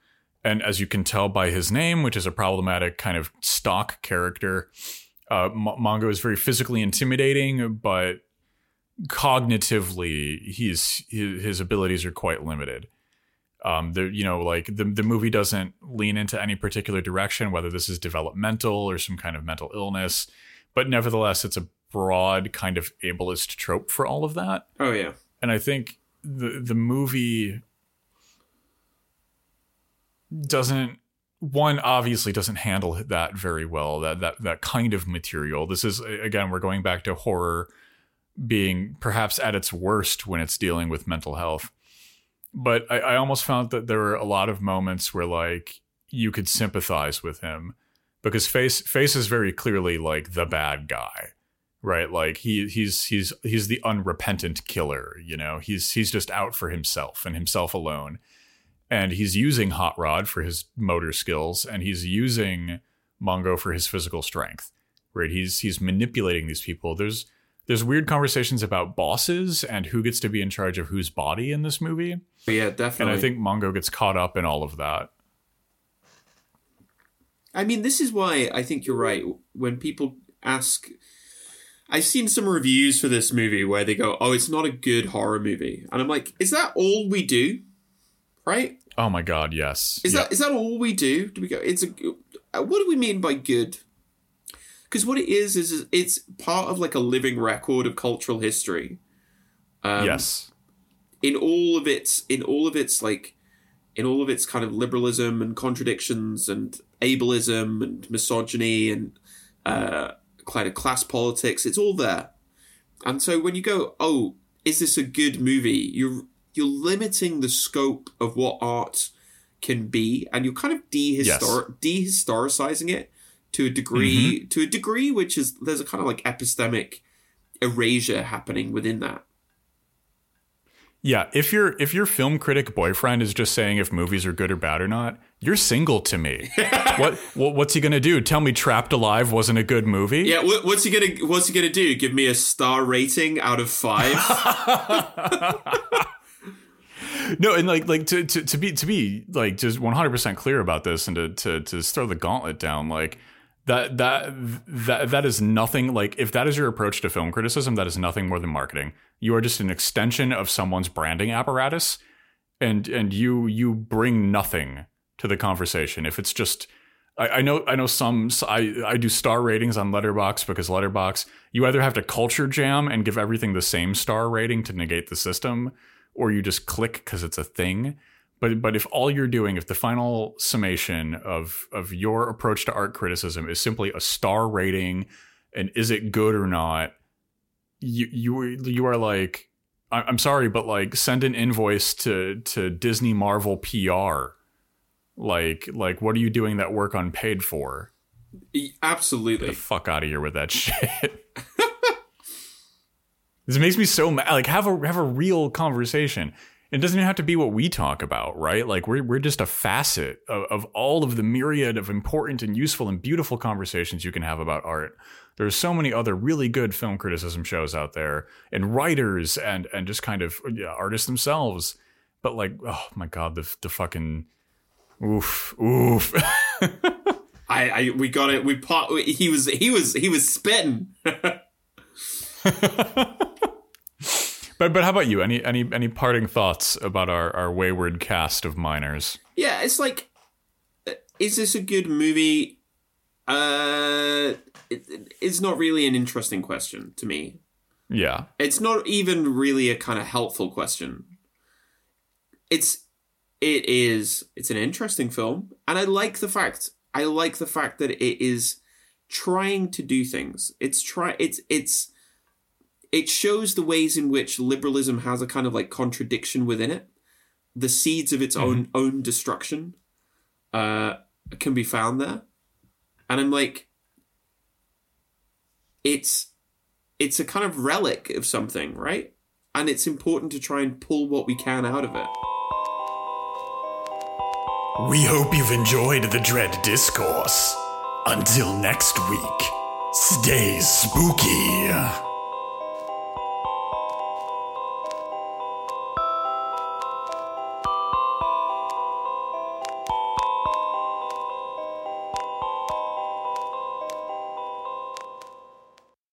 and as you can tell by his name, which is a problematic kind of stock character, uh, M- Mongo is very physically intimidating, but cognitively, he's his, his abilities are quite limited um the you know like the the movie doesn't lean into any particular direction whether this is developmental or some kind of mental illness but nevertheless it's a broad kind of ableist trope for all of that. Oh yeah. and i think the the movie doesn't one obviously doesn't handle that very well that that that kind of material. This is again we're going back to horror being perhaps at its worst when it's dealing with mental health but I, I almost found that there were a lot of moments where like you could sympathize with him because face face is very clearly like the bad guy right? Like he he's he's he's the unrepentant killer you know? He's he's just out for himself and himself alone. And he's using hot rod for his motor skills and he's using mongo for his physical strength right? He's he's manipulating these people. There's there's weird conversations about bosses and who gets to be in charge of whose body in this movie Yeah, definitely. and. I think Mongo gets caught up in all of that. I mean, this is why I think you're right. When people ask, I've seen some reviews for this movie where they go, "Oh, it's not a good horror movie," and I'm like, "Is that all we do?" Right? Oh my god, yes. Is Yeah. that is that all we do? Do we go? It's a. What do we mean by good? Because what it is is it's part of like a living record of cultural history. Um, yes. in all of its in all of its like in all of its kind of liberalism and contradictions and ableism and misogyny and uh, kind of class politics, it's all there. And so when you go, oh, is this a good movie? You're you're limiting the scope of what art can be, and you're kind of dehistor- dehistoricizing it to a degree mm-hmm. to a degree which is there's a kind of like epistemic erasure happening within that. Yeah, if your if your film critic boyfriend is just saying if movies are good or bad or not, you're single to me. what, what what's he gonna do? Tell me Trapped Alive wasn't a good movie? Yeah, what, what's he gonna What's he gonna do? Give me a star rating out of five? No, and like like to, to to be to be like just 100 percent clear about this and to to to throw the gauntlet down like that that that that is nothing like if that is your approach to film criticism that is nothing more than marketing. You are just an extension of someone's branding apparatus and and you you bring nothing to the conversation if it's just I, I know I know some I, I do star ratings on Letterboxd because Letterboxd you either have to culture jam and give everything the same star rating to negate the system or you just click because it's a thing but but if all you're doing if the final summation of of your approach to art criticism is simply a star rating and is it good or not you you you are like I'm sorry, but like send an invoice to to Disney Marvel PR. Like like what are you doing that work unpaid for? Absolutely. The fuck out of here with that shit. this makes me so mad. Like have a have a real conversation. It doesn't even have to be what we talk about, right? Like we're we're just a facet of, of all of the myriad of important and useful and beautiful conversations you can have about art. There's so many other really good film criticism shows out there, and writers and and just kind of yeah, artists themselves. But like, oh my god, the the fucking oof oof. I, I we got it. We. He was he was he was spitting. But but how about you? Any any any parting thoughts about our our wayward cast of miners? yeah, it's like, is this a good movie? Uh, it, it's not really an interesting question to me. Yeah. It's not even really a kind of helpful question. It's it is it's an interesting film, and I like the fact I like the fact that it is trying to do things. It's try it's it's it shows the ways in which liberalism has a kind of like contradiction within it. The seeds of its own own destruction uh, can be found there, and I'm like, it's it's a kind of relic of something, right? And it's important to try and pull what we can out of it. We hope you've enjoyed the Dread Discourse. Until next week, stay spooky.